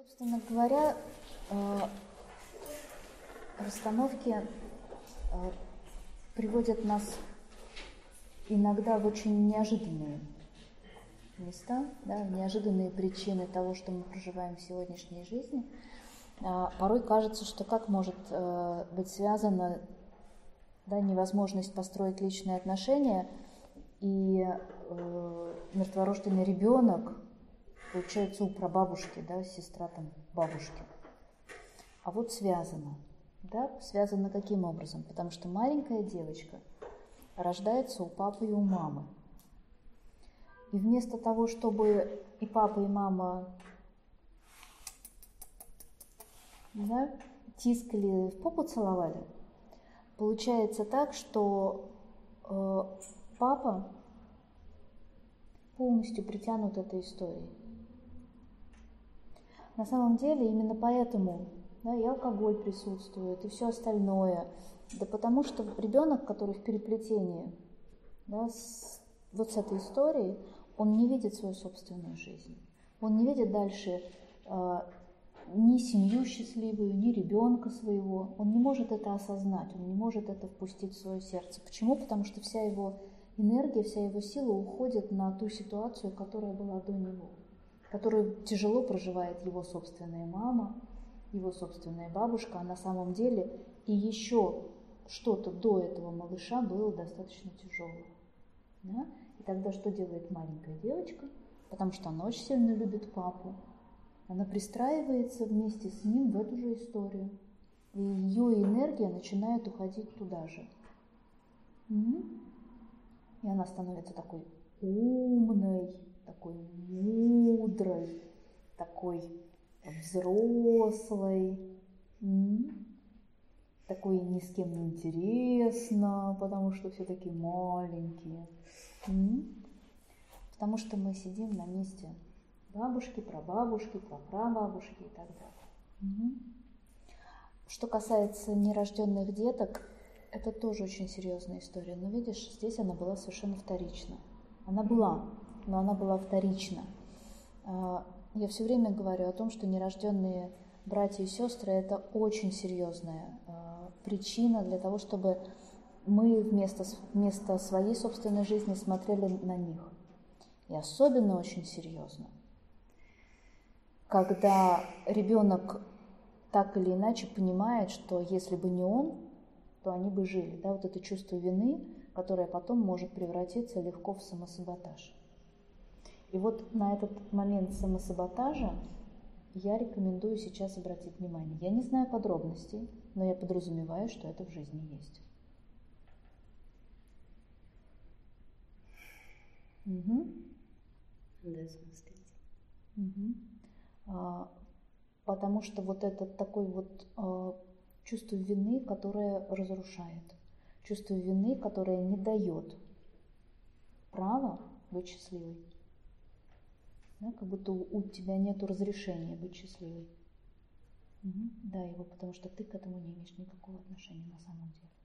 Собственно говоря, э, расстановки э, приводят нас иногда в очень неожиданные места, да, неожиданные причины того, что мы проживаем в сегодняшней жизни. А порой кажется, что как может э, быть связана да, невозможность построить личные отношения и мертворожденный ребенок, получается, у прабабушки, да, сестра там бабушки. А вот связано. Да, связано каким образом? Потому что маленькая девочка рождается у папы и у мамы. И вместо того, чтобы и папа, и мама да, тискали, в попу целовали, получается так, что э, папа полностью притянут этой историей. На самом деле именно поэтому да, и алкоголь присутствует, и все остальное. Да потому что ребенок, который в переплетении да, с, вот с этой историей, он не видит свою собственную жизнь. Он не видит дальше э, ни семью счастливую, ни ребенка своего. Он не может это осознать, он не может это впустить в свое сердце. Почему? Потому что вся его энергия, вся его сила уходит на ту ситуацию, которая была до него, которую тяжело проживает его собственная мама, его собственная бабушка, а на самом деле и еще что-то до этого малыша было достаточно тяжелым. Да? И тогда что делает маленькая девочка? Потому что она очень сильно любит папу. Она пристраивается вместе с ним в эту же историю. И ее энергия начинает уходить туда же. И она становится такой умной, такой мудрой, такой взрослой, такой ни с кем не интересно, потому что все такие маленькие. Потому что мы сидим на месте бабушки, прабабушки, прапрабабушки и так далее. Что касается нерожденных деток, это тоже очень серьезная история. Но видишь, здесь она была совершенно вторична. Она была, но она была вторична. А, я все время говорю о том, что нерожденные братья и сестры это очень серьезная э, причина для того, чтобы мы вместо, вместо своей собственной жизни смотрели на них. И особенно очень серьезно, когда ребенок так или иначе понимает, что если бы не он, то они бы жили. Да, вот это чувство вины, которое потом может превратиться легко в самосаботаж. И вот на этот момент самосаботажа я рекомендую сейчас обратить внимание. Я не знаю подробностей, но я подразумеваю, что это в жизни есть. Угу. Да, смотрите. Угу. А, потому что вот это такое вот а, чувство вины, которое разрушает, чувство вины, которое не дает права быть счастливой. Да, как будто у, тебя нет разрешения быть счастливой. Угу. Да, его, потому что ты к этому не имеешь никакого отношения на самом деле.